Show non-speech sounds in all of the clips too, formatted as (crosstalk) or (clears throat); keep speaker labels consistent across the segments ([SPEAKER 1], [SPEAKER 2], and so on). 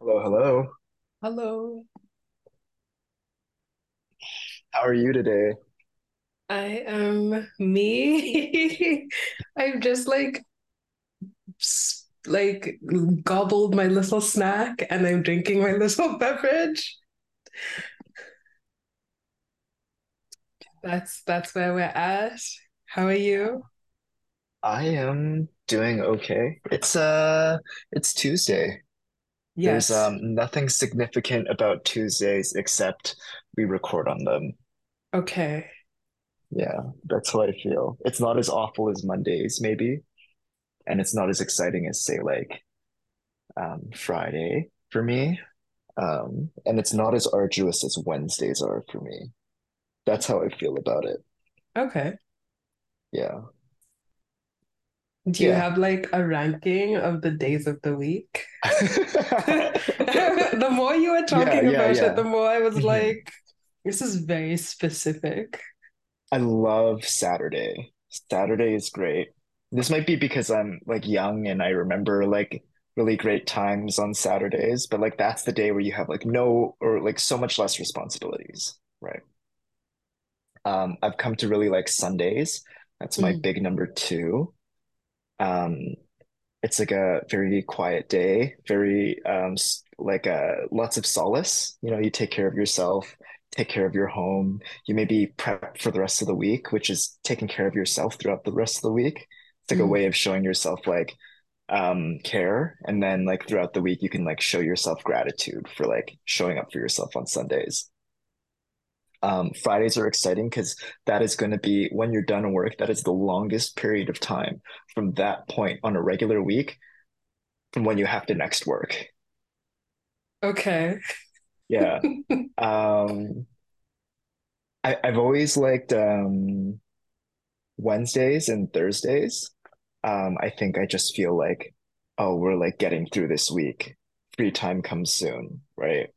[SPEAKER 1] Hello, hello.
[SPEAKER 2] Hello.
[SPEAKER 1] How are you today?
[SPEAKER 2] I am me. (laughs) I've just like like gobbled my little snack and I'm drinking my (laughs) little beverage. That's that's where we're at. How are you?
[SPEAKER 1] I am doing okay. It's uh it's Tuesday. There's um nothing significant about Tuesdays except we record on them.
[SPEAKER 2] Okay.
[SPEAKER 1] Yeah, that's how I feel. It's not as awful as Mondays, maybe, and it's not as exciting as say like um Friday for me. Um, and it's not as arduous as Wednesdays are for me. That's how I feel about it.
[SPEAKER 2] Okay.
[SPEAKER 1] Yeah.
[SPEAKER 2] Do you
[SPEAKER 1] Yeah.
[SPEAKER 2] have like a ranking of the days of the week? (laughs) The more you were talking
[SPEAKER 1] yeah,
[SPEAKER 2] about it, the more I was
[SPEAKER 1] Mhm.
[SPEAKER 2] like, this is very specific.
[SPEAKER 1] I love Saturday. Saturday is great. This might be because I'm like young and I remember like really great times on Saturdays, but like that's the day where you have like no or like so much less responsibilities, right? Um, I've come to really like Sundays. That's my
[SPEAKER 2] Mm,
[SPEAKER 1] big number two. Um, it's like a very quiet day, very um like uh lots of solace. You know, you take care of yourself, take care of your home. You maybe prep for the rest of the week, which is taking care of yourself throughout the rest of the week. It's like a
[SPEAKER 2] mm.
[SPEAKER 1] way of showing yourself like um care. And then like throughout the week you can like show yourself gratitude for like showing up for yourself on Sundays. Um, Fridays are exciting because that is going to be when you're done work, that is the longest period of time from that point on a regular week from when you have to next work.
[SPEAKER 2] Okay.
[SPEAKER 1] Yeah. (laughs) Um, I, I've always liked um, Wednesdays and Thursdays. Um, I think I just feel like, oh, we're like getting through this week. Free time comes soon, right?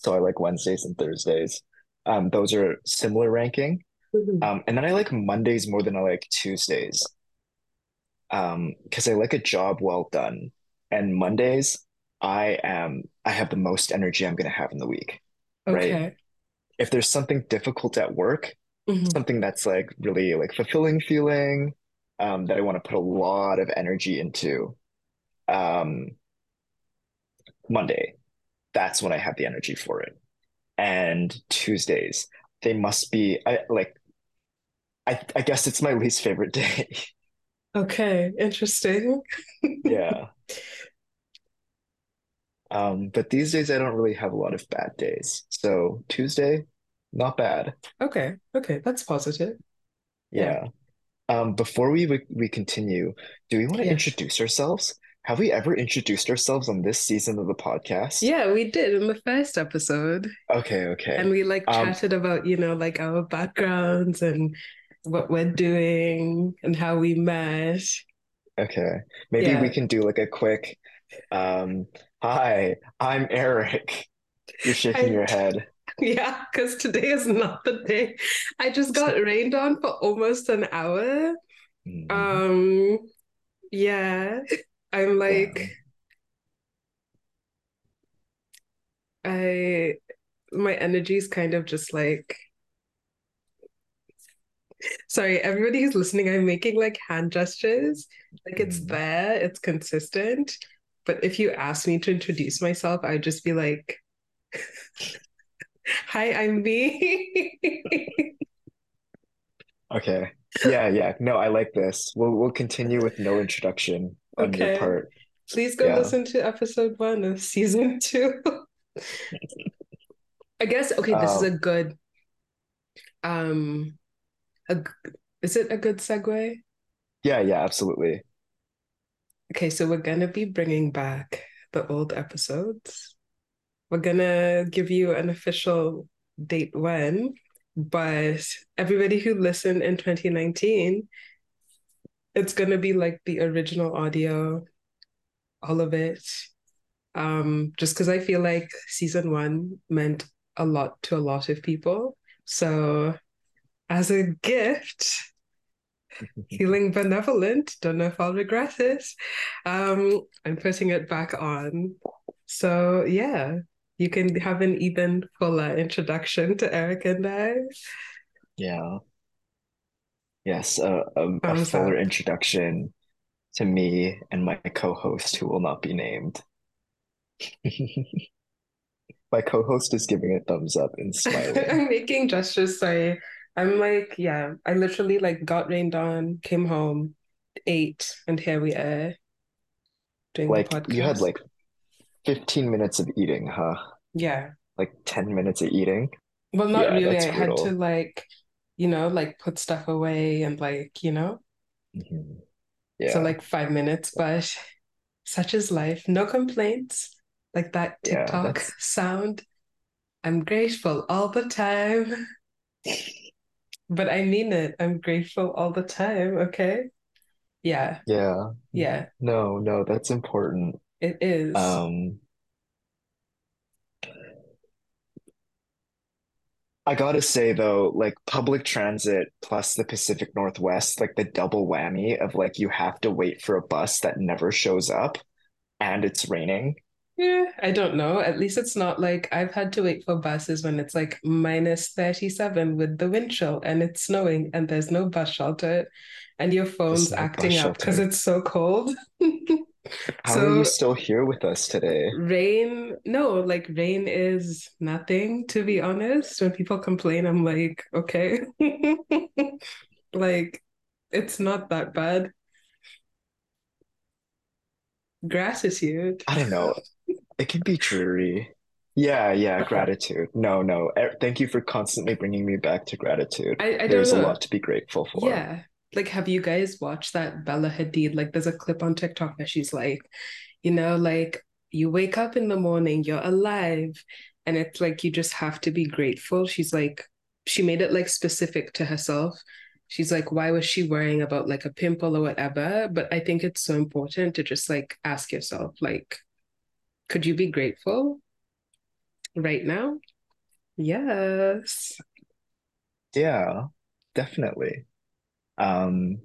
[SPEAKER 1] So I like Wednesdays and Thursdays. Um, those are similar ranking.
[SPEAKER 2] Mhm.
[SPEAKER 1] Um, and then I like Mondays more than I like Tuesdays. Um, because I like a job well done. And Mondays, I am I have the most energy I'm gonna have in the week, right? If there's something difficult at work,
[SPEAKER 2] Mhm.
[SPEAKER 1] something that's like really like fulfilling feeling, um, that I want to put a lot of energy into, um, Monday, that's when I have the energy for it. And Tuesdays, they must be I like I I guess it's my least favorite (laughs) day.
[SPEAKER 2] Okay. Interesting. (laughs)
[SPEAKER 1] Yeah. Um, but these days I don't really have a lot of bad days. So Tuesday, not bad.
[SPEAKER 2] Okay. Okay. That's positive. Yeah.
[SPEAKER 1] Yeah. Um, before we we continue, do we want to
[SPEAKER 2] Yes.
[SPEAKER 1] introduce ourselves? Have we ever introduced ourselves on this season of the podcast?
[SPEAKER 2] Yeah, we did in the first episode.
[SPEAKER 1] Okay, okay.
[SPEAKER 2] And we like
[SPEAKER 1] Um,
[SPEAKER 2] chatted about, you know, like our backgrounds and what we're doing and how we met.
[SPEAKER 1] okay. Maybe we can do like a quick um, hi, I'm Eric. You're shaking
[SPEAKER 2] I
[SPEAKER 1] your head. (laughs)
[SPEAKER 2] yeah, because today is not the day. I just got rained on for almost an hour.
[SPEAKER 1] Mhm.
[SPEAKER 2] Um, yeah. (laughs) I'm like. I my energy is kind of just like sorry, everybody who's listening, I'm making like hand gestures. Like it's
[SPEAKER 1] mm.
[SPEAKER 2] there, it's consistent. But if you ask me to introduce myself, I'd just be like, (laughs) hi, I'm me. (laughs)
[SPEAKER 1] Okay. Yeah, yeah. No, I like this. We'll we'll continue with no introduction on your
[SPEAKER 2] Okay.
[SPEAKER 1] part.
[SPEAKER 2] Please go
[SPEAKER 1] Yeah.
[SPEAKER 2] listen to episode one of season (laughs) two. I guess okay, this is
[SPEAKER 1] Uh,
[SPEAKER 2] a good um a, is it a good segue?
[SPEAKER 1] yeah, yeah, absolutely.
[SPEAKER 2] Okay, so we're gonna be bringing back the old episodes. We're gonna give you an official date when, but everybody who listened in 2019, it's gonna be like the original audio, all of it. Um, just because I feel like season one meant a lot to a lot of people. So as a gift, (laughs) feeling benevolent, don't know if I'll regret it. Um, I'm putting it back on. So yeah, you can have an even fuller introduction to Eric and I.
[SPEAKER 1] Yeah. Yes, a, a, a fuller introduction to me and my co-host who will not be named. (laughs) My co-host is giving a thumbs up and smiling. (laughs)
[SPEAKER 2] I'm making gestures, sorry. I'm like, yeah, I literally like got rained on, came home, ate, and here we are doing the
[SPEAKER 1] Like you had like 15 minutes of eating, huh?
[SPEAKER 2] Yeah.
[SPEAKER 1] Like 10 minutes of eating.
[SPEAKER 2] Well, not
[SPEAKER 1] Yeah,
[SPEAKER 2] really. I had to like, you know, like put stuff away and like, you know,
[SPEAKER 1] Mhm.
[SPEAKER 2] so like five minutes, but such is life. No complaints. Like that
[SPEAKER 1] yeah,
[SPEAKER 2] TikTok
[SPEAKER 1] that's
[SPEAKER 2] sound. I'm grateful all the time, (laughs) but I mean it. I'm grateful all the time. Okay. Yeah.
[SPEAKER 1] yeah.
[SPEAKER 2] Yeah,
[SPEAKER 1] No, no, that's important.
[SPEAKER 2] it is.
[SPEAKER 1] Um, I gotta say though, like public transit plus the Pacific Northwest, like the double whammy of like you have to wait for a bus that never shows up and it's raining.
[SPEAKER 2] Yeah, I don't know. At least it's not like I've had to wait for buses when it's like minus 37 with the wind chill and it's snowing and there's no bus shelter and your phone's
[SPEAKER 1] no
[SPEAKER 2] acting up because it's so cold. (laughs)
[SPEAKER 1] How are you still here with us today?
[SPEAKER 2] rain, no, like rain is nothing, to be honest. When people complain, I'm like, okay. (laughs) Like, it's not that bad. Gratitude.
[SPEAKER 1] I don't know. It can be dreary. Yeah, yeah, uh-huh. gratitude. No, no. Thank you for constantly bringing me back to gratitude.
[SPEAKER 2] I, I
[SPEAKER 1] There's a lot to be grateful for.
[SPEAKER 2] Yeah. Like, have you guys watched that Bella Hadid? Like, there's a clip on TikTok where she's like, you know, like you wake up in the morning, you're alive, and it's like you just have to be grateful. She's like, she made it like specific to herself. She's like, why was she worrying about like a pimple or whatever? But I think it's so important to just like ask yourself, like, could you be grateful right now? Yes.
[SPEAKER 1] Yeah, definitely. Um,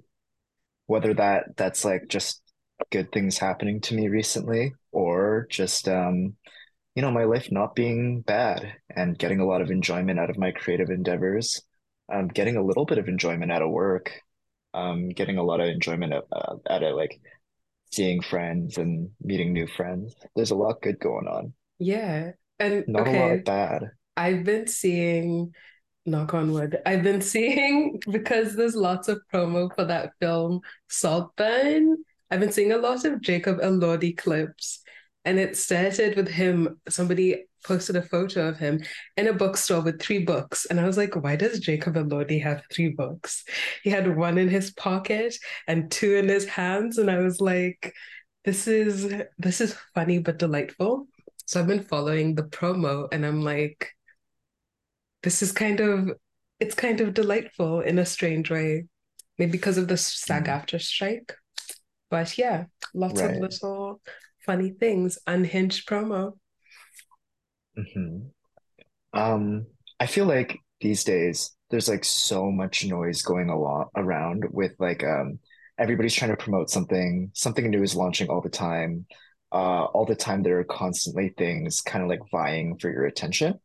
[SPEAKER 1] whether that that's like just good things happening to me recently or just um, you know, my life not being bad and getting a lot of enjoyment out of my creative endeavors. Um, getting a little bit of enjoyment out of work. Um, getting a lot of enjoyment out, uh, out of like seeing friends and meeting new friends. There's a lot good going on.
[SPEAKER 2] Yeah. And
[SPEAKER 1] Not a lot
[SPEAKER 2] okay,
[SPEAKER 1] bad.
[SPEAKER 2] I've been seeing, knock on wood, I've been seeing, (laughs) because there's lots of promo for that film, Saltburn, I've been seeing a lot of Jacob Elordi clips. And it started with him, somebody posted a photo of him in a bookstore with three books. And I was like, why does Jacob Elordi have three books? He had one in his pocket and two in his hands. And I was like, this is this is funny but delightful. So I've been following the promo and I'm like, this is kind of it's kind of delightful in a strange way. Maybe because of the SAG
[SPEAKER 1] Mm,
[SPEAKER 2] after strike. But yeah, lots of little funny things. Unhinged promo.
[SPEAKER 1] hmm Um, I feel like these days there's like so much noise going a lot around with like um everybody's trying to promote something, something new is launching all the time. Uh, all the time there are constantly things kind of like vying for your attention.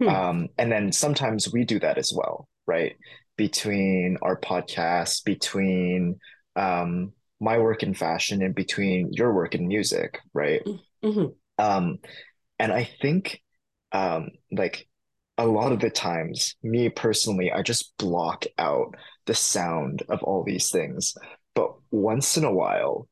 [SPEAKER 2] Hmm.
[SPEAKER 1] Um, and then sometimes we do that as well, right? Between our podcasts, between um my work in fashion and between your work in music, right?
[SPEAKER 2] Mhm.
[SPEAKER 1] Um, and I think um like a lot of the times, me personally, I just block out the sound of all these things. But once in a while,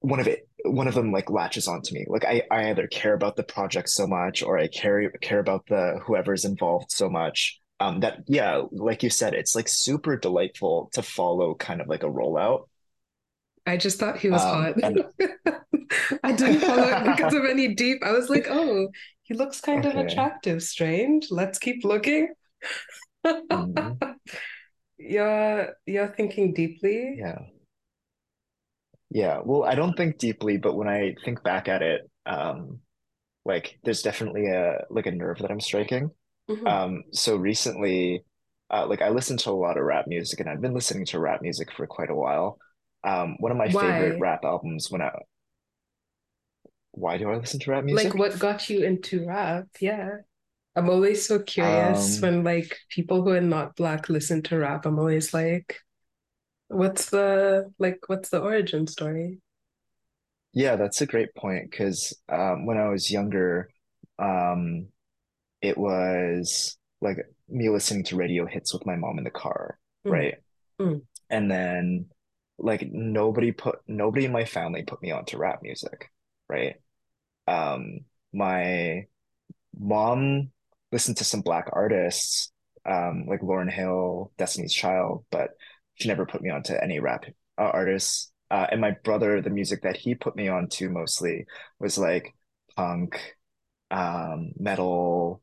[SPEAKER 1] one of it one of them like latches onto me. Like I, I either care about the project so much or I care care about the whoever's involved so much. Um that yeah, like you said, it's like super delightful to follow kind of like a rollout.
[SPEAKER 2] I just thought he was
[SPEAKER 1] Um
[SPEAKER 2] hot.
[SPEAKER 1] and (laughs)
[SPEAKER 2] I didn't follow it because of any deep. I was like, oh, he looks (laughs) kind of attractive. Strange. Let's keep looking.
[SPEAKER 1] Mhm.
[SPEAKER 2] You're you're thinking deeply.
[SPEAKER 1] Yeah. Yeah. Well, I don't think deeply, but when I think back at it, um, like there's definitely a like a nerve that I'm striking.
[SPEAKER 2] Mhm.
[SPEAKER 1] Um, so recently, uh, like I listen to a lot of rap music, and I've been listening to rap music for quite a while. Um, one of my favorite rap albums when I why do I listen to rap music?
[SPEAKER 2] Like what got you into rap? Yeah. I'm always so curious
[SPEAKER 1] Um,
[SPEAKER 2] when like people who are not black listen to rap. I'm always like, what's the like what's the origin story?
[SPEAKER 1] yeah, that's a great point because um, when I was younger, um, it was like me listening to radio hits with my mom in the car,
[SPEAKER 2] Mm,
[SPEAKER 1] right?
[SPEAKER 2] mm,
[SPEAKER 1] And then like nobody put nobody in my family put me onto rap music, right? Um, my mom listened to some black artists, um, like Lauryn Hill, Destiny's Child, but she never put me onto any rap uh, artists. Uh, and my brother, the music that he put me onto mostly was like punk, um, metal,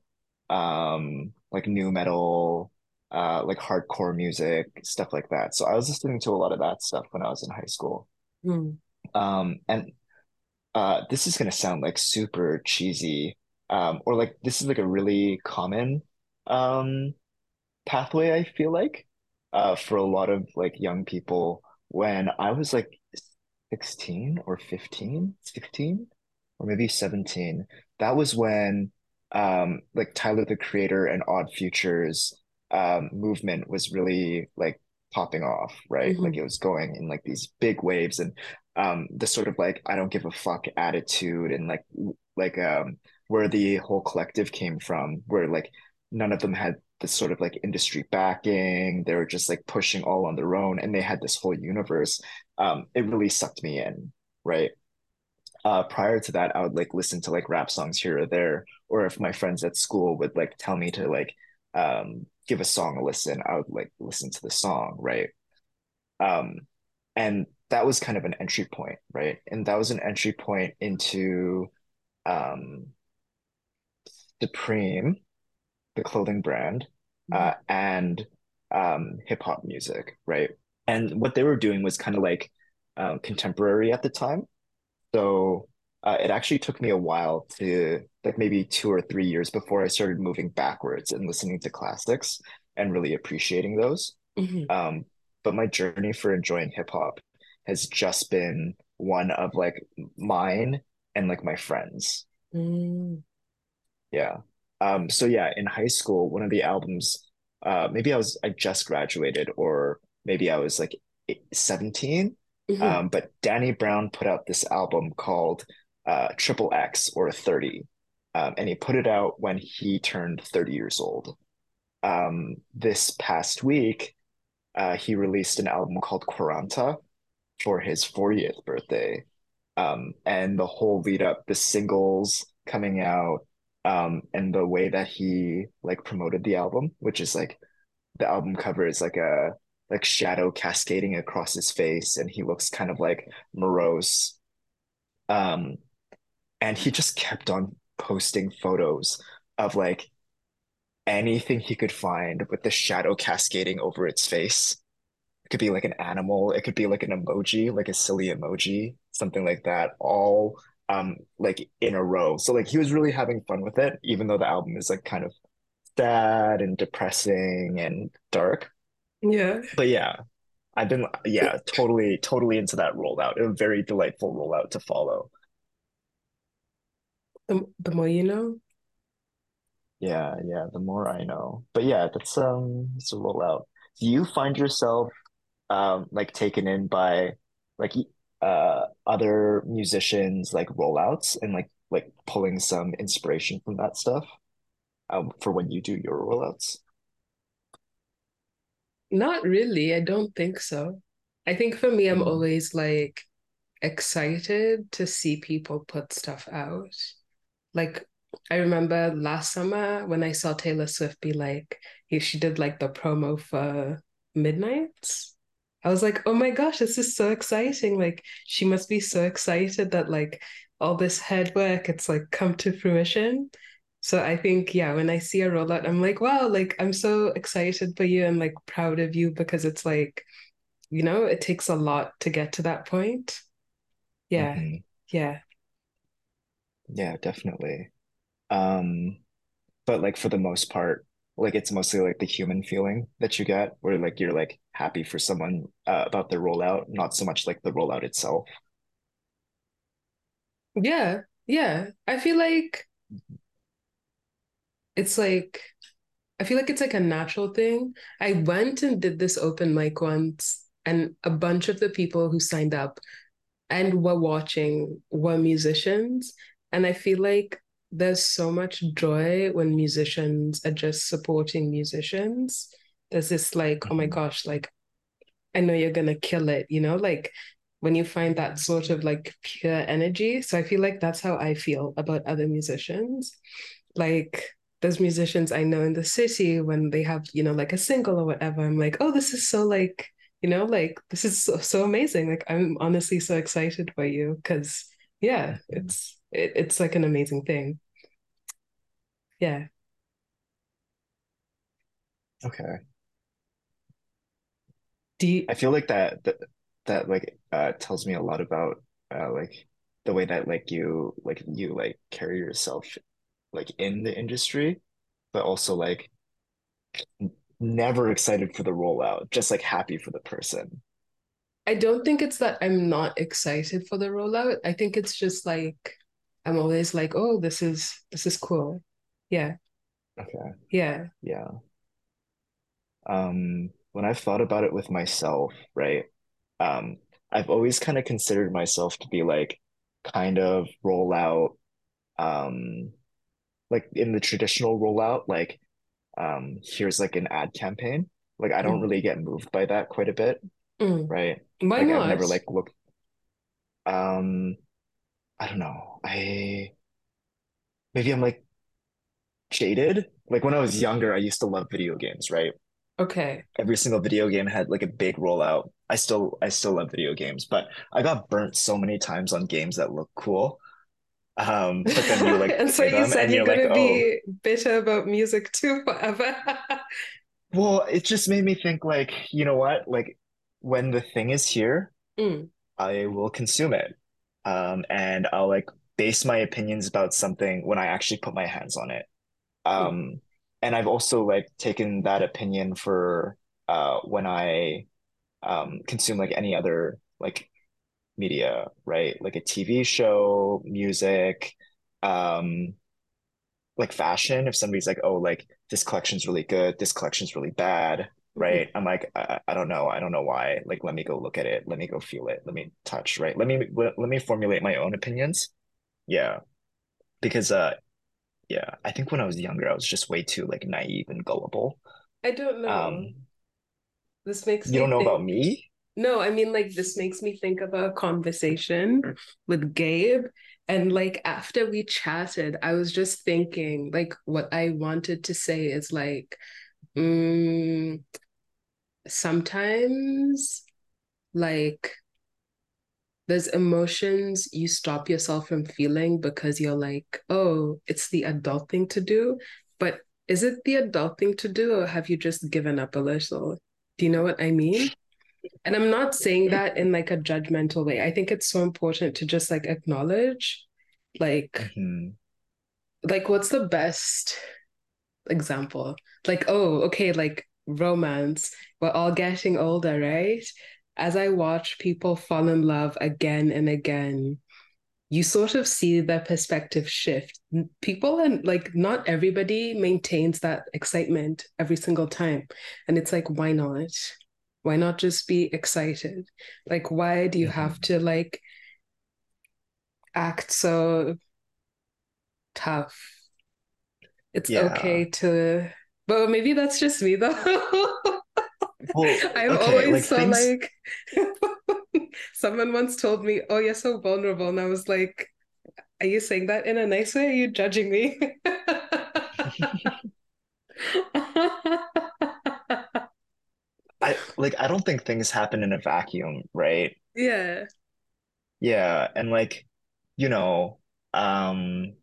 [SPEAKER 1] um, like nu metal, uh, like hardcore music, stuff like that. So I was listening to a lot of that stuff when I was in high school.
[SPEAKER 2] mm,
[SPEAKER 1] Um, and uh, this is gonna sound like super cheesy, um, or like this is like a really common um pathway, I feel like, uh, for a lot of like young people. When I was like 16 or 15, 16, or maybe 17, that was when um like Tyler the Creator and Odd Futures um movement was really like popping off, right? Like
[SPEAKER 2] mhm,
[SPEAKER 1] it was going in like these big waves and um the sort of like I don't give a fuck attitude and like like um where the whole collective came from, where like none of them had this sort of like industry backing. They were just like pushing all on their own and they had this whole universe. Um, it really sucked me in, right? Uh, prior to that, I would like listen to like rap songs here or there, or if my friends at school would like tell me to like um give a song a listen, I would like listen to the song, right? Um, and that was kind of an entry point, right? And that was an entry point into um Supreme, the clothing brand, uh, and um, hip hop music, right? And what they were doing was kind of like uh, contemporary at the time. So uh, it actually took me a while to like maybe two or three years before I started moving backwards and listening to classics and really appreciating those.
[SPEAKER 2] mhm,
[SPEAKER 1] Um, but my journey for enjoying hip hop has just been one of like mine and like my friends.
[SPEAKER 2] mm,
[SPEAKER 1] Yeah. Um, so yeah, in high school, one of the albums, uh, maybe I was I just graduated or maybe I was like 17.
[SPEAKER 2] mhm.
[SPEAKER 1] Um, but Danny Brown put out this album called uh Triple X or 30. Um, and he put it out when he turned 30 years old. Um, this past week, uh, he released an album called Quaranta for his 40th birthday. Um, and the whole lead up, the singles coming out, um, and the way that he like promoted the album, which is like the album cover is like a like shadow cascading across his face, and he looks kind of like morose. Um, and he just kept on posting photos of like anything he could find with the shadow cascading over its face. It could be like an animal, it could be like an emoji, like a silly emoji, something like that, all um like in a row. So like he was really having fun with it, even though the album is like kind of sad and depressing and dark.
[SPEAKER 2] Yeah.
[SPEAKER 1] But yeah, I've been yeah, (clears throat) totally, totally into that rollout. A very delightful rollout to follow.
[SPEAKER 2] The, the more you know.
[SPEAKER 1] Yeah, yeah, the more I know. But yeah, that's um it's a rollout. Do you find yourself um like taken in by like uh other musicians like rollouts and like like pulling some inspiration from that stuff um for when you do your rollouts?
[SPEAKER 2] Not really. I don't think so. I think for me, I'm
[SPEAKER 1] Mm,
[SPEAKER 2] always like excited to see people put stuff out. Like I remember last summer when I saw Taylor Swift be like, she did like the promo for Midnights. I was like, oh my gosh, this is so exciting. Like she must be so excited that like all this head work, it's like come to fruition. So I think, yeah, when I see a rollout, I'm like, wow, like I'm so excited for you and like proud of you because it's like, you know, it takes a lot to get to that point. Yeah,
[SPEAKER 1] hmm
[SPEAKER 2] yeah.
[SPEAKER 1] Yeah, definitely. Um, but like for the most part, like it's mostly like the human feeling that you get where like you're like happy for someone uh, about their rollout, not so much like the rollout itself.
[SPEAKER 2] Yeah. Yeah, I feel like it's like I feel like it's like a natural thing. I went and did this open mic once, and a bunch of the people who signed up and were watching were musicians. And I feel like there's so much joy when musicians are just supporting musicians. There's this like, oh my
[SPEAKER 1] Mhm.
[SPEAKER 2] gosh, like I know you're gonna kill it, you know, like when you find that sort of like pure energy. So I feel like that's how I feel about other musicians. Like those musicians I know in the city when they have, you know, like a single or whatever, I'm like, oh, this is so like, you know, like this is so, so amazing. Like I'm honestly so excited for you because yeah, it's it, it's like an amazing thing. Yeah.
[SPEAKER 1] Okay.
[SPEAKER 2] Do you
[SPEAKER 1] I feel like that that that like uh tells me a lot about uh like the way that like you like you like carry yourself like in the industry, but also like never excited for the rollout, just like happy for the person.
[SPEAKER 2] I don't think it's that I'm not excited for the rollout. I think it's just like I'm always like, oh, this is this is cool. Yeah.
[SPEAKER 1] Okay.
[SPEAKER 2] Yeah.
[SPEAKER 1] Yeah. Um, when I've thought about it with myself, right? Um, I've always kind of considered myself to be like kind of rollout, um, like in the traditional rollout, like um, here's like an ad campaign. Like I don't
[SPEAKER 2] Mm.
[SPEAKER 1] really get moved by that quite a bit,
[SPEAKER 2] Mm.
[SPEAKER 1] right?
[SPEAKER 2] Why
[SPEAKER 1] Like I've never like looked, um, I don't know. I maybe I'm like jaded. Like when I was younger, I used to love video games, right?
[SPEAKER 2] Okay.
[SPEAKER 1] every single video game had like a big rollout. I still I still love video games, but I got burnt so many times on games that look cool. Um, but then you like (laughs)
[SPEAKER 2] And so you said you're
[SPEAKER 1] you're
[SPEAKER 2] gonna
[SPEAKER 1] oh,
[SPEAKER 2] be bitter about music too forever. (laughs)
[SPEAKER 1] well, it just made me think like, you know what? Like when the thing is here,
[SPEAKER 2] Mm.
[SPEAKER 1] I will consume it. Um, and I'll like base my opinions about something when I actually put my hands on it.
[SPEAKER 2] Mm.
[SPEAKER 1] Um, and I've also like taken that opinion for uh when I um consume like any other like media, right? Like a TV show, music, um, like fashion. If somebody's like, oh, like this collection's really good, this collection's really bad. Right? I'm like, I, I don't know. I don't know why. Like, let me go look at it. Let me go feel it. Let me touch, right? Let me let, let me formulate my own opinions. Yeah. Because uh yeah, I think when I was younger, I was just way too like naive and gullible.
[SPEAKER 2] I don't know.
[SPEAKER 1] Um,
[SPEAKER 2] This makes
[SPEAKER 1] you don't know about me?
[SPEAKER 2] No, I mean, like, this makes me think of a conversation with Gabe. And like, after we chatted, I was just thinking, like, what I wanted to say is like, mm, sometimes, like, there's emotions you stop yourself from feeling because you're like, oh, it's the adult thing to do. But is it the adult thing to do, or have you just given up a little? Do you know what I mean? And I'm not saying that in like a judgmental way. I think it's so important to just like acknowledge, like,
[SPEAKER 1] hmm
[SPEAKER 2] like what's the best example? Like, oh, okay, like romance. We're all getting older, right? As I watch people fall in love again and again, you sort of see their perspective shift. People and like not everybody maintains that excitement every single time. And it's like, why not? Why not just be excited? Like, why do you have
[SPEAKER 1] hmm
[SPEAKER 2] to like act so tough? It's
[SPEAKER 1] Yeah.
[SPEAKER 2] okay to, but maybe that's just me though. (laughs)
[SPEAKER 1] Well,
[SPEAKER 2] I'm
[SPEAKER 1] okay,
[SPEAKER 2] always
[SPEAKER 1] like
[SPEAKER 2] so
[SPEAKER 1] things
[SPEAKER 2] like, (laughs) someone once told me, Oh, you're so vulnerable. And I was like, Are you saying that in a nice way? Are you judging me? (laughs)
[SPEAKER 1] I like I don't think things happen in a vacuum, right?
[SPEAKER 2] yeah.
[SPEAKER 1] Yeah, and like, you know, um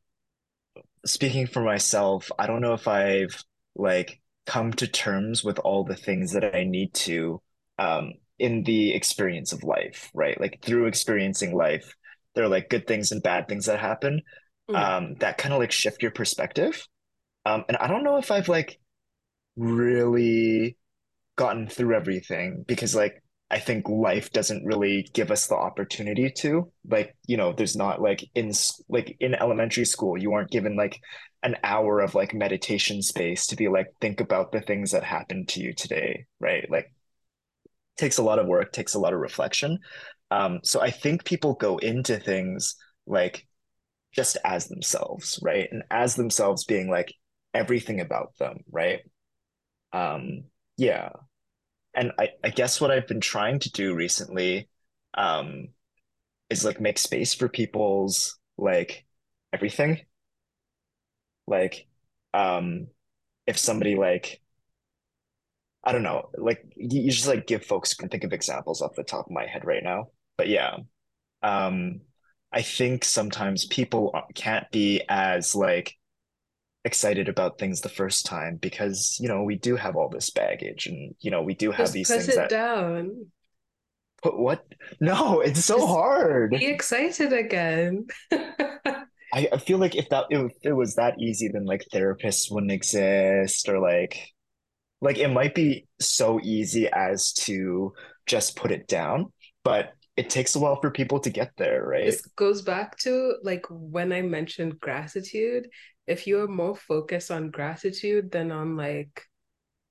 [SPEAKER 1] speaking for myself, I don't know if I've like come to terms with all the things that I need to um in the experience of life, right? Like through experiencing life, there are like good things and bad things that happen
[SPEAKER 2] Mm,
[SPEAKER 1] um that kind of like shift your perspective. Um and I don't know if I've like really gotten through everything because like I think life doesn't really give us the opportunity to. Like, you know, there's not like in like in elementary school, you aren't given like an hour of like meditation space to be like think about the things that happened to you today, right? Like takes a lot of work, takes a lot of reflection. Um, so I think people go into things like just as themselves, right? And as themselves being like everything about them, right? Um, yeah. And I, I guess what I've been trying to do recently um, is like make space for people's like everything. Like, um, if somebody like I don't know, like you just like give folks can think of examples off the top of my head right now. But yeah, um, I think sometimes people can't be as like excited about things the first time because you know we do have all this baggage and you know we do have
[SPEAKER 2] Just
[SPEAKER 1] these
[SPEAKER 2] put
[SPEAKER 1] things
[SPEAKER 2] it
[SPEAKER 1] that
[SPEAKER 2] down.
[SPEAKER 1] put what? No, it's so
[SPEAKER 2] Just
[SPEAKER 1] hard.
[SPEAKER 2] Be excited again. (laughs)
[SPEAKER 1] I, I feel like if that if it was that easy, then like therapists wouldn't exist or like like it might be so easy as to just put it down, but it takes a while for people to get there, right?
[SPEAKER 2] This goes back to like when I mentioned gratitude. If you're more focused on gratitude than on like,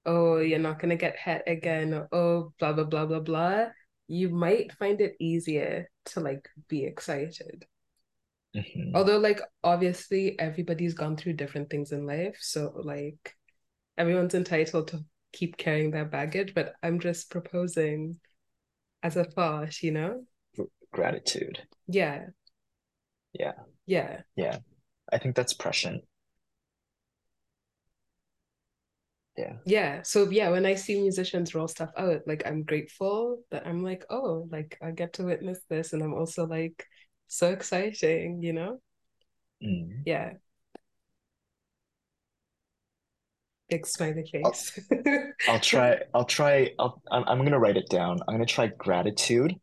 [SPEAKER 2] oh, you're not gonna get hit again, or oh, blah blah blah blah blah, you might find it easier to like be excited.
[SPEAKER 1] Mhm.
[SPEAKER 2] Although, like, obviously, everybody's gone through different things in life. So, like, everyone's entitled to keep carrying their baggage, but I'm just proposing as a thought, you know?
[SPEAKER 1] Gratitude.
[SPEAKER 2] Yeah,
[SPEAKER 1] Yeah.
[SPEAKER 2] yeah,
[SPEAKER 1] Yeah. I think that's prescient. Yeah.
[SPEAKER 2] yeah. So, yeah, when I see musicians roll stuff out, like, I'm grateful that I'm like, oh, like, I get to witness this. And I'm also like, so exciting, you know?
[SPEAKER 1] Mm.
[SPEAKER 2] Yeah, big smiley
[SPEAKER 1] I'll. (laughs) I'll try I'll try I'll I'm, I'm gonna write it down. I'm gonna try gratitude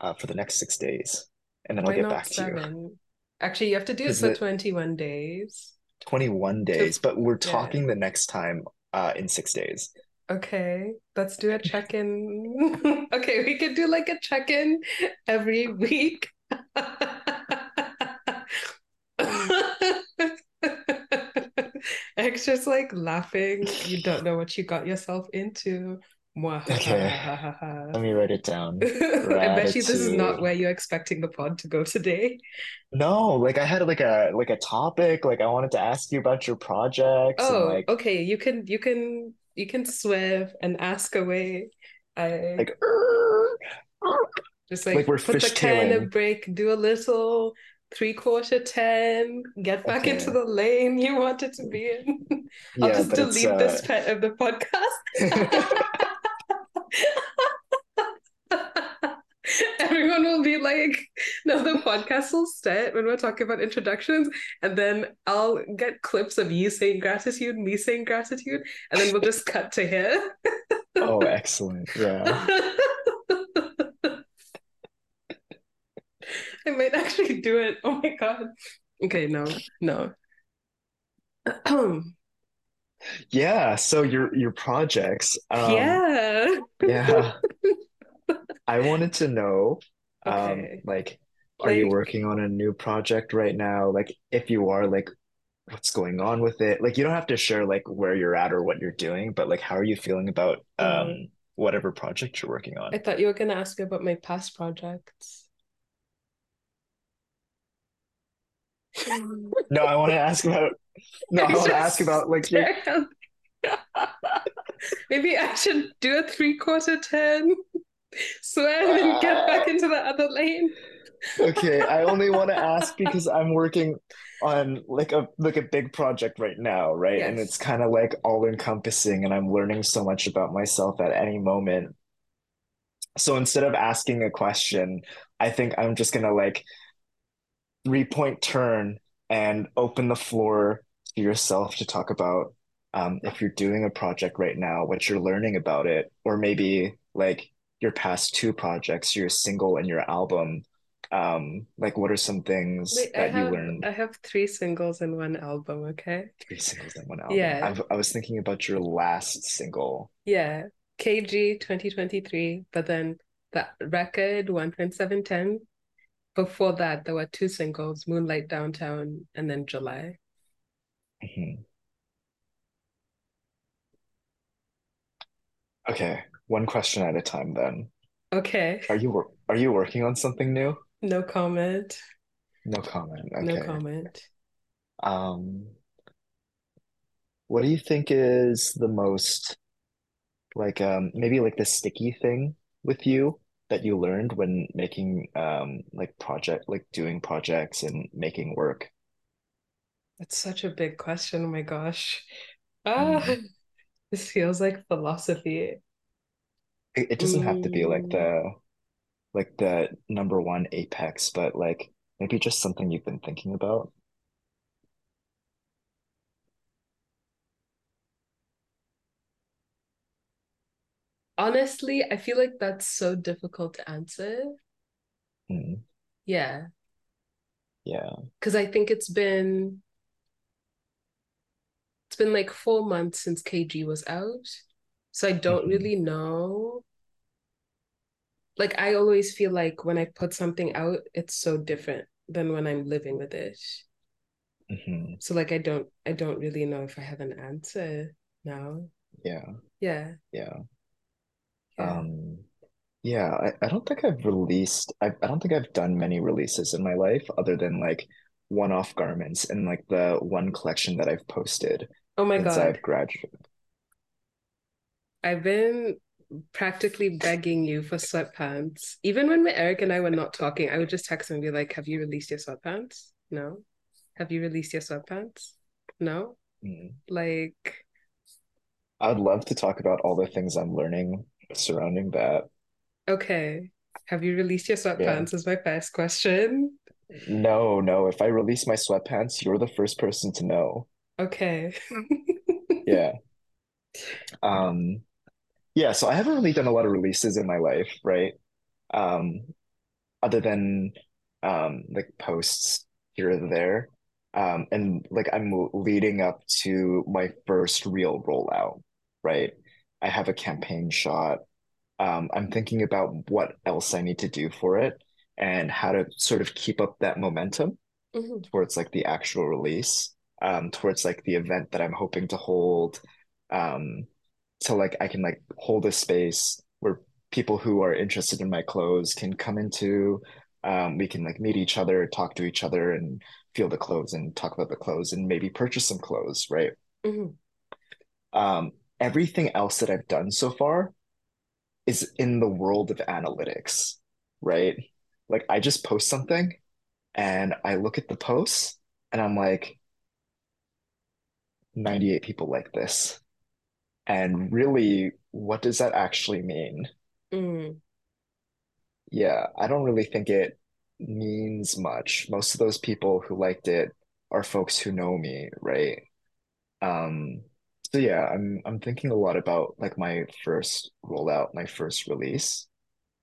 [SPEAKER 1] uh, for the next six days and then I'll get back to you.
[SPEAKER 2] Actually, you have to do it for
[SPEAKER 1] the
[SPEAKER 2] 21 days.
[SPEAKER 1] 21
[SPEAKER 2] To,
[SPEAKER 1] days, but we're
[SPEAKER 2] yeah.
[SPEAKER 1] talking the next time uh in six days.
[SPEAKER 2] Okay, let's do a (laughs) check-in. (laughs) Okay, we could do like a check-in every week. (laughs) Just like laughing. You don't know what you got yourself into.
[SPEAKER 1] Okay, let me write it down. (laughs)
[SPEAKER 2] I bet you this is not where you're expecting the pod to go today.
[SPEAKER 1] No, like I had like a like a topic, like I wanted to ask you about your projects and
[SPEAKER 2] Oh,
[SPEAKER 1] like
[SPEAKER 2] okay. You can you can you can swerve and ask away. I
[SPEAKER 1] like
[SPEAKER 2] just
[SPEAKER 1] like
[SPEAKER 2] like
[SPEAKER 1] we're
[SPEAKER 2] put the can a
[SPEAKER 1] fishtailing.
[SPEAKER 2] break, do a little three quarter ten, get back into the lane you wanted to be in. (laughs) I'll
[SPEAKER 1] Yeah,
[SPEAKER 2] just delete this
[SPEAKER 1] uh
[SPEAKER 2] pet of the podcast. (laughs) (laughs) Everyone will be like, no, the podcast will start when we're talking about introductions, and then I'll get clips of you saying gratitude, me saying gratitude, and then we'll just cut to here. (laughs)
[SPEAKER 1] oh excellent. Yeah. (laughs)
[SPEAKER 2] I might actually do it. Oh my god. Okay, no, no. (clears throat)
[SPEAKER 1] Yeah, so your your projects. Um
[SPEAKER 2] yeah.
[SPEAKER 1] yeah, (laughs) I wanted to know um
[SPEAKER 2] Okay.
[SPEAKER 1] like are you working on a new project right now? Like if you are, like what's going on with it? Like you don't have to share like where you're at or what you're doing, but like how are you feeling about
[SPEAKER 2] uh,
[SPEAKER 1] um whatever project you're working on?
[SPEAKER 2] I thought you were gonna ask me about my past projects. (laughs)
[SPEAKER 1] No, I want to ask about no,
[SPEAKER 2] I
[SPEAKER 1] want to ask about like your. (laughs)
[SPEAKER 2] Maybe I should do a three quarter turn, (laughs) swerve, and get back into the other lane.
[SPEAKER 1] okay. I only (laughs) want to ask because I'm working on like a like a big project right now, right? And it's kind of like all encompassing and I'm learning so much about myself at any moment. So instead of asking a question, I think I'm just gonna like three point turn and open the floor yourself to talk about um, if you're doing a project right now, what you're learning about it, or maybe like your past two projects, your single and your album. Um, like what are some things
[SPEAKER 2] Wait, I
[SPEAKER 1] that you
[SPEAKER 2] have
[SPEAKER 1] learned?
[SPEAKER 2] I have three singles in one album, okay?
[SPEAKER 1] Three singles in one album.
[SPEAKER 2] Yeah,
[SPEAKER 1] I've, I was thinking about your last single.
[SPEAKER 2] yeah. KG 2023, but then the record 1.710. Before that, there were two singles, Moonlight Downtown and then July.
[SPEAKER 1] Mhm. Okay, one question at a time then.
[SPEAKER 2] Okay,
[SPEAKER 1] Are you wor- are you working on something new?
[SPEAKER 2] no comment.
[SPEAKER 1] No comment.
[SPEAKER 2] No
[SPEAKER 1] Okay.
[SPEAKER 2] comment.
[SPEAKER 1] Um, what do you think is the most like um maybe like the sticky thing with you that you learned when making um like project like doing projects and making work?
[SPEAKER 2] That's such a big question. Oh my gosh. Ah,
[SPEAKER 1] Mm. (laughs)
[SPEAKER 2] this feels like philosophy.
[SPEAKER 1] It, it doesn't have to be like
[SPEAKER 2] Mm,
[SPEAKER 1] the like the number one apex, but like maybe just something you've been thinking about.
[SPEAKER 2] honestly, I feel like that's so difficult to answer.
[SPEAKER 1] Mm.
[SPEAKER 2] Yeah,
[SPEAKER 1] Yeah.
[SPEAKER 2] because I think it's been been like four months since KG was out. So I don't
[SPEAKER 1] hmm
[SPEAKER 2] really know. Like I always feel like when I put something out, it's so different than when I'm living with it.
[SPEAKER 1] hmm
[SPEAKER 2] So like I don't I don't really know if I have an answer now.
[SPEAKER 1] Yeah.
[SPEAKER 2] Yeah,
[SPEAKER 1] Yeah.
[SPEAKER 2] yeah.
[SPEAKER 1] Um, yeah, I, I don't think I've released I, I don't think I've done many releases in my life other than like one-off garments and like the one collection that I've posted
[SPEAKER 2] Oh my
[SPEAKER 1] since
[SPEAKER 2] God.
[SPEAKER 1] I've graduated.
[SPEAKER 2] I've been practically begging you for sweatpants. Even when Eric and I were not talking, I would just text him and be like, Have you released your sweatpants? No. Have you released your sweatpants? No.
[SPEAKER 1] Mm.
[SPEAKER 2] Like,
[SPEAKER 1] I'd love to talk about all the things I'm learning surrounding that.
[SPEAKER 2] okay. Have you released your
[SPEAKER 1] Yeah.
[SPEAKER 2] sweatpants? Is my first question.
[SPEAKER 1] No, no, if I release my sweatpants, you're the first person to know.
[SPEAKER 2] Okay. (laughs)
[SPEAKER 1] Yeah. Um, yeah, so I haven't really done a lot of releases in my life, right? Um, other than um like posts here or there. Um, and like I'm leading up to my first real rollout, right? I have a campaign shot. Um, I'm thinking about what else I need to do for it and how to sort of keep up that momentum
[SPEAKER 2] Mhm,
[SPEAKER 1] towards like the actual release, um, towards like the event that I'm hoping to hold. Um, so like I can like hold a space where people who are interested in my clothes can come into. Um, we can like meet each other, talk to each other, and feel the clothes and talk about the clothes and maybe purchase some clothes, right?
[SPEAKER 2] mhm.
[SPEAKER 1] Um, everything else that I've done so far is in the world of analytics, right? Like I just post something and I look at the posts and I'm like, 98 people like this. And really, what does that actually mean?
[SPEAKER 2] Mm,
[SPEAKER 1] Yeah, I don't really think it means much. Most of those people who liked it are folks who know me, right? Um, so yeah, I'm I'm thinking a lot about like my first rollout, my first release.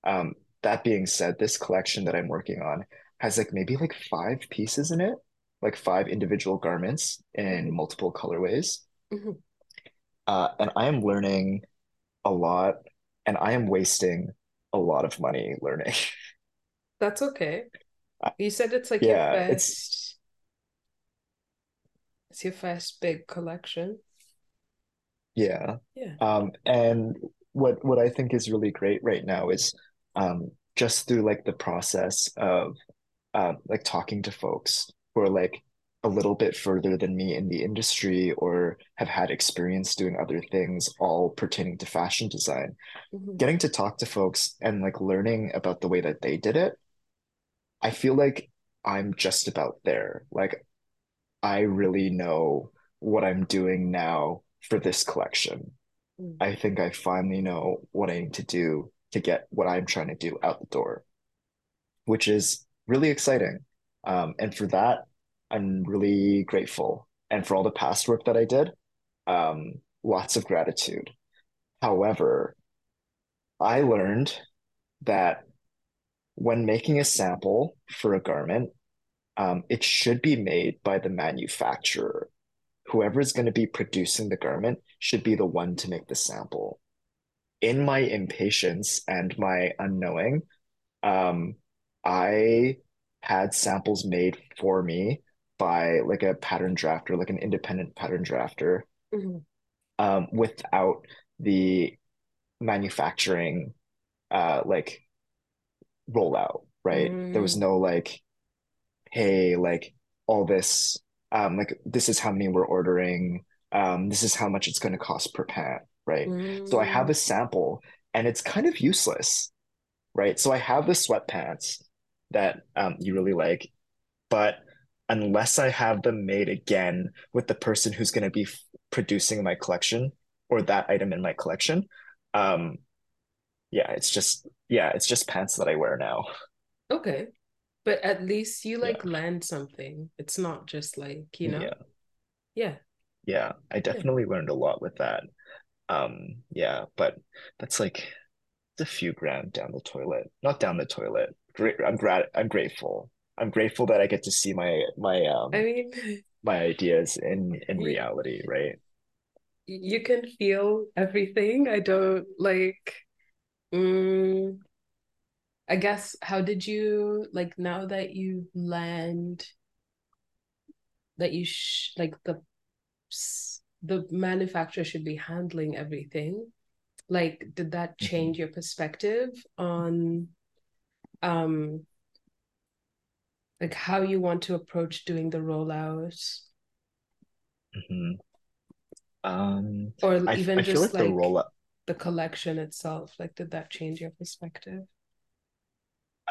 [SPEAKER 1] Um, that being said, this collection that I'm working on has like maybe like five pieces in it, like five individual garments in
[SPEAKER 2] mhm,
[SPEAKER 1] multiple colorways.
[SPEAKER 2] mhm.
[SPEAKER 1] Uh, and I am learning a lot and I am wasting a lot of money learning. (laughs)
[SPEAKER 2] That's okay. You said it's like your
[SPEAKER 1] Yeah, it's
[SPEAKER 2] first, it's your first big collection.
[SPEAKER 1] yeah.
[SPEAKER 2] Yeah.
[SPEAKER 1] Um, and what what I think is really great right now is um just through like the process of um like talking to folks who are like a little bit further than me in the industry or have had experience doing other things all pertaining to fashion design.
[SPEAKER 2] Mhm,
[SPEAKER 1] Getting to talk to folks and like learning about the way that they did it, I feel like I'm just about there. Like I really know what I'm doing now for this collection.
[SPEAKER 2] mm.
[SPEAKER 1] I think I finally know what I need to do to get what I'm trying to do out the door, which is really exciting. Um, and for that, I'm really grateful. And for all the past work that I did, um, lots of gratitude. However, I learned that when making a sample for a garment, um, it should be made by the manufacturer. Whoever is going to be producing the garment should be the one to make the sample. in my impatience and my unknowing, um, I had samples made for me by like a pattern drafter, like an independent pattern drafter,
[SPEAKER 2] Mhm.
[SPEAKER 1] um, without the manufacturing uh like rollout, right? There was
[SPEAKER 2] Mm,
[SPEAKER 1] no like, hey, like all this, um, like this is how many we're ordering, um, this is how much it's going to cost per pant, right? So I have
[SPEAKER 2] mm,
[SPEAKER 1] a sample and it's kind of useless, right? So I have the sweatpants that um you really like, but unless I have them made again with the person who's going to be f- producing my collection or that item in my collection, um, yeah, it's just yeah, it's just pants that I wear now.
[SPEAKER 2] okay. But at least you
[SPEAKER 1] Yeah.
[SPEAKER 2] like land something. It's not just like, you know?
[SPEAKER 1] Yeah.
[SPEAKER 2] Yeah.
[SPEAKER 1] Yeah. I
[SPEAKER 2] Yeah.
[SPEAKER 1] definitely learned a lot with that. Um, yeah, but that's like a few grand down the toilet. Not down the toilet. Great I'm glad I'm grateful. I'm grateful that I get to see my my um.
[SPEAKER 2] I mean, (laughs)
[SPEAKER 1] my ideas in in reality, right?
[SPEAKER 2] you can feel everything. I don't like, mm, I guess, how did you like now that you land that you sh like the the manufacturer should be handling everything? Like, did that
[SPEAKER 1] Mhm,
[SPEAKER 2] change your perspective on um like how you want to approach doing the rollout
[SPEAKER 1] mhm. Um,
[SPEAKER 2] or
[SPEAKER 1] I
[SPEAKER 2] even
[SPEAKER 1] I
[SPEAKER 2] just
[SPEAKER 1] like the
[SPEAKER 2] like
[SPEAKER 1] roll up.
[SPEAKER 2] the collection itself? Like, did that change your perspective?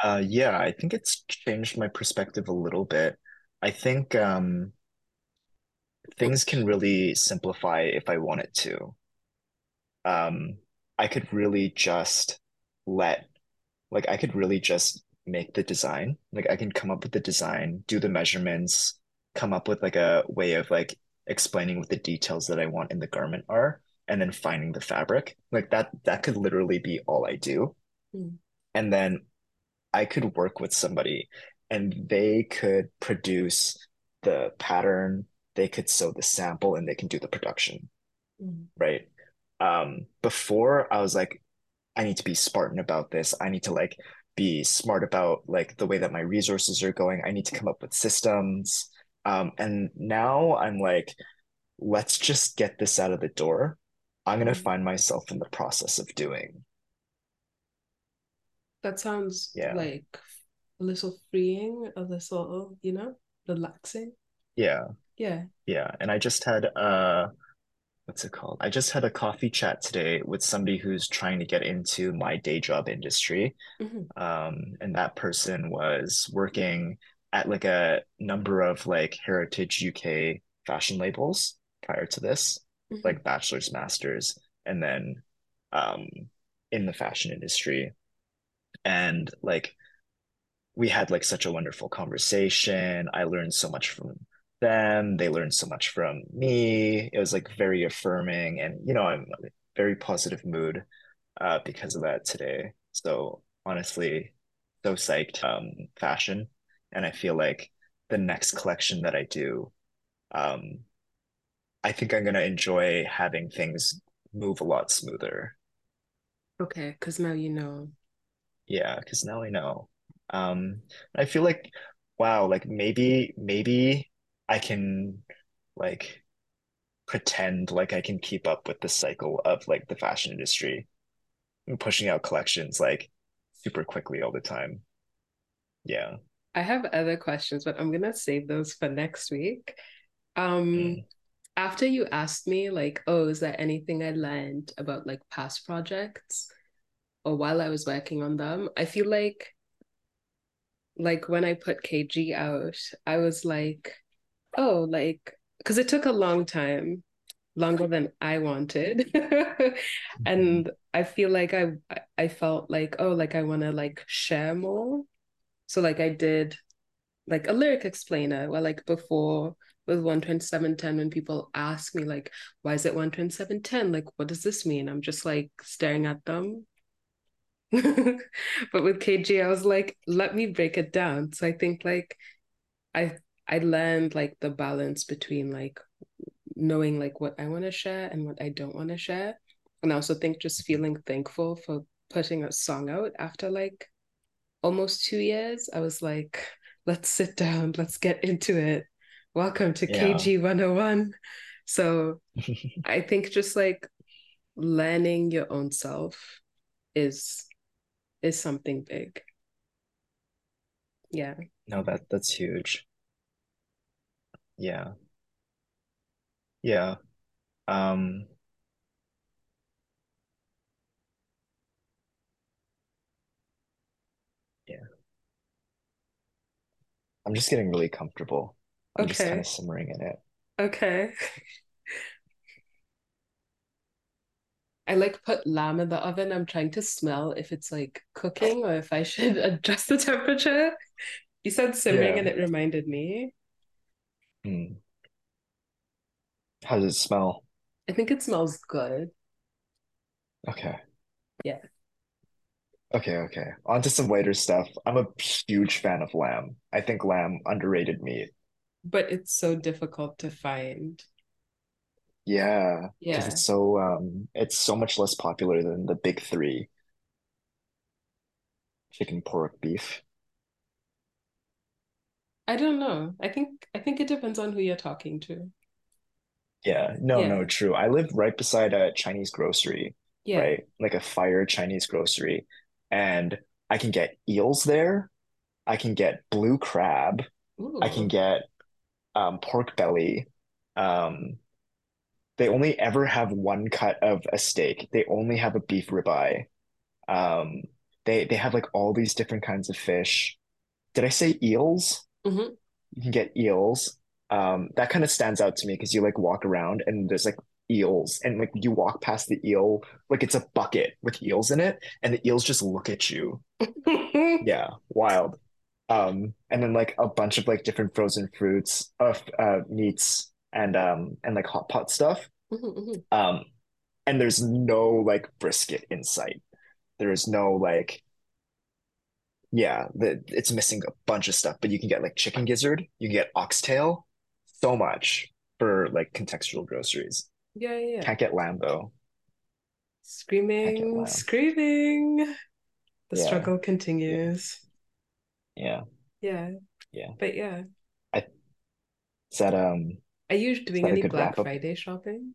[SPEAKER 1] Uh, yeah, I think it's changed my perspective a little bit. I think um things can really simplify if I want it to. Um, I could really just let like I could really just make the design. Like I can come up with the design, do the measurements, come up with like a way of like explaining what the details that I want in the garment are, and then finding the fabric. Like that that could literally be all I do.
[SPEAKER 2] Mm,
[SPEAKER 1] And then I could work with somebody and they could produce the pattern, they could sew the sample, and they can do the production,
[SPEAKER 2] mm,
[SPEAKER 1] right? Um, before I was like, I need to be Spartan about this. I need to like be smart about like the way that my resources are going. I need to come up with systems. Um, and now I'm like, let's just get this out of the door. I'm gonna
[SPEAKER 2] mm.
[SPEAKER 1] find myself in the process of doing.
[SPEAKER 2] That sounds
[SPEAKER 1] Yeah.
[SPEAKER 2] like a little freeing, a little, you know, relaxing.
[SPEAKER 1] Yeah.
[SPEAKER 2] Yeah.
[SPEAKER 1] Yeah. And I just had uh what's it called? I just had a coffee chat today with somebody who's trying to get into my day job industry.
[SPEAKER 2] hmm
[SPEAKER 1] Um, and that person was working at like a number of like Heritage UK fashion labels prior to this,
[SPEAKER 2] hmm
[SPEAKER 1] like bachelor's, master's, and then um in the fashion industry. And like we had like such a wonderful conversation. I learned so much from them. They learned so much from me. It was like very affirming, and you know, I'm in a very positive mood uh, because of that today. So honestly, so psyched. Um, fashion, and I feel like the next collection that I do, um, I think I'm gonna enjoy having things move a lot smoother.
[SPEAKER 2] Okay, because now you know.
[SPEAKER 1] Yeah, because now I know. Um, I feel like, wow, like maybe maybe I can like pretend like I can keep up with the cycle of like the fashion industry and pushing out collections like super quickly all the time. Yeah.
[SPEAKER 2] I have other questions, but I'm gonna save those for next week. Um,
[SPEAKER 1] Mm,
[SPEAKER 2] after you asked me, like, oh, is there anything I learned about like past projects or while I was working on them? I feel like like when I put KG out, I was like, oh, like, because it took a long time, longer than I wanted. (laughs) And mm-hmm. I feel like I I felt like, oh, like I want to like share more. So like I did like a lyric explainer where like before with 12710 when people ask me like why is it 12710 like what does this mean? I'm just like staring at them. (laughs) But with kg i was like let me break it down. So i think like i i learned like the balance between like knowing like what i want to share and what i don't want to share And I also think just feeling thankful for putting a song out after like almost two years. I was like, let's sit down, let's get into it. Welcome to
[SPEAKER 1] Yeah.
[SPEAKER 2] KG 101. So (laughs) I think just like learning your own self is is something big. Yeah.
[SPEAKER 1] No, that that's huge. Yeah. Yeah. Um, yeah. I'm just getting really comfortable. I'm just kind
[SPEAKER 2] Okay.
[SPEAKER 1] of simmering in it.
[SPEAKER 2] Okay. (laughs) I like put lamb in the oven. I'm trying to smell if it's like cooking or if I should (laughs) adjust the temperature. You said simmering
[SPEAKER 1] Yeah.
[SPEAKER 2] and it reminded me.
[SPEAKER 1] Mm. How does it smell?
[SPEAKER 2] I think it smells good.
[SPEAKER 1] Okay.
[SPEAKER 2] Yeah.
[SPEAKER 1] Okay, okay. On to some lighter stuff. I'm a huge fan of lamb. I think lamb underrated meat.
[SPEAKER 2] But it's so difficult to find.
[SPEAKER 1] Yeah, because
[SPEAKER 2] Yeah.
[SPEAKER 1] it's so um it's so much less popular than the big three, chicken, pork, beef.
[SPEAKER 2] I don't know. I think I think it depends on who you're talking to.
[SPEAKER 1] Yeah, no,
[SPEAKER 2] Yeah.
[SPEAKER 1] no, true. I live right beside a Chinese grocery,
[SPEAKER 2] Yeah.
[SPEAKER 1] right? Like a fire Chinese grocery. And I can get eels there. I can get blue crab. I can get um, pork belly. Um, they only ever have one cut of a steak. They only have a beef ribeye. Um, they they have like all these different kinds of fish. Did I say eels?
[SPEAKER 2] Mhm.
[SPEAKER 1] You can get eels. Um, that kind of stands out to me because you like walk around and there's like eels and like you walk past the eel like it's a bucket with eels in it and the eels just look at you. (laughs) Yeah, wild. Um, and then like a bunch of like different frozen fruits of uh meats and um and like hot pot stuff.
[SPEAKER 2] Mhm, mhm.
[SPEAKER 1] Um, and there's no like brisket in sight. There is no like yeah, the it's missing a bunch of stuff, but you can get like chicken gizzard, you can get oxtail, so much for like contextual groceries.
[SPEAKER 2] Yeah, yeah, yeah.
[SPEAKER 1] Can't get lamb though.
[SPEAKER 2] Screaming,
[SPEAKER 1] lamb.
[SPEAKER 2] screaming. The
[SPEAKER 1] Yeah,
[SPEAKER 2] struggle continues.
[SPEAKER 1] yeah,
[SPEAKER 2] Yeah.
[SPEAKER 1] yeah.
[SPEAKER 2] But yeah.
[SPEAKER 1] I is that um
[SPEAKER 2] Are you doing any Black? Friday shopping?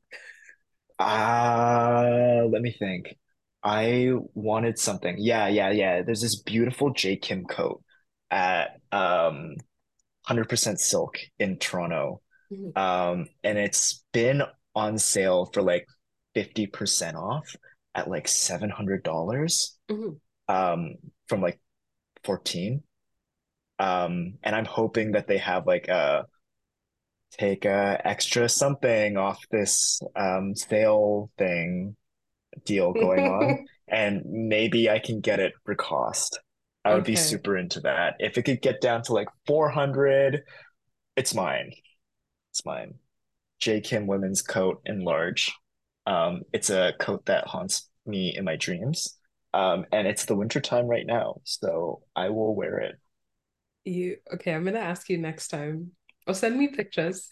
[SPEAKER 1] Uh, let me think. I wanted something. Yeah, yeah, yeah. There's this beautiful J. Kim coat at um 100% Silk in Toronto.
[SPEAKER 2] Mhm,
[SPEAKER 1] Um, and it's been on sale for like 50% off at like $700
[SPEAKER 2] mhm.
[SPEAKER 1] um from like 14. Um, and I'm hoping that they have like a take a extra something off this um sale thing deal going on, (laughs) and maybe I can get it for cost. I would be super into that. If it could get down to like 400, it's mine. It's mine. J. Kim women's coat in large. Um, it's a coat that haunts me in my dreams. Um, and it's the winter time right now, so I will wear it.
[SPEAKER 2] You okay, I'm gonna ask you next time. Or send me pictures.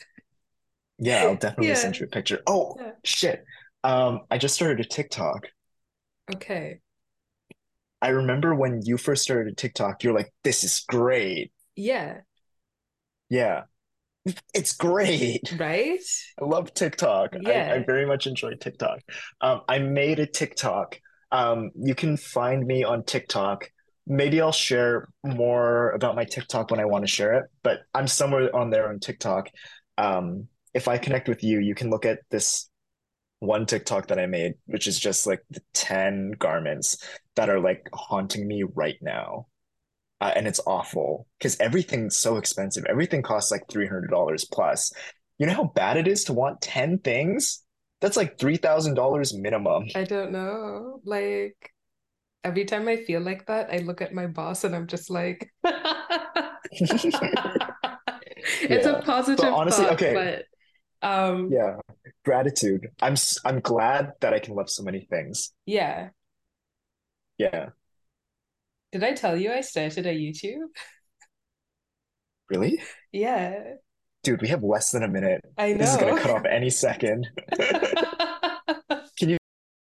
[SPEAKER 1] Yeah, I'll definitely (laughs)
[SPEAKER 2] Yeah,
[SPEAKER 1] send you a picture. Oh,
[SPEAKER 2] yeah.
[SPEAKER 1] shit. Um, I just started a TikTok.
[SPEAKER 2] Okay.
[SPEAKER 1] I remember when you first started a TikTok, you're like, this is great.
[SPEAKER 2] Yeah,
[SPEAKER 1] Yeah, it's great.
[SPEAKER 2] right?
[SPEAKER 1] I love TikTok. I, I very much enjoy TikTok. Um, I made a TikTok. Um, you can find me on TikTok. Maybe I'll share more about my TikTok when I want to share it, but I'm somewhere on there on TikTok. Um, if I connect with you, you can look at this one TikTok that I made, which is just like the 10 garments that are like haunting me right now. Uh, and it's awful because everything's so expensive. Everything costs like $300 plus. You know how bad it is to want 10 things? That's like $3,000 minimum.
[SPEAKER 2] I don't know. Like every time I feel like that, I look at my boss and I'm just like (laughs) (laughs) it's a
[SPEAKER 1] Yeah. But
[SPEAKER 2] positive
[SPEAKER 1] honestly,
[SPEAKER 2] thought,
[SPEAKER 1] okay.
[SPEAKER 2] but um
[SPEAKER 1] Yeah. Gratitude. I'm I'm glad that I can love so many things.
[SPEAKER 2] yeah.
[SPEAKER 1] Yeah.
[SPEAKER 2] Did I tell you I started a YouTube?
[SPEAKER 1] Really?
[SPEAKER 2] Yeah,
[SPEAKER 1] Dude, we have less than a minute.
[SPEAKER 2] I know.
[SPEAKER 1] This is gonna cut off any second. (laughs)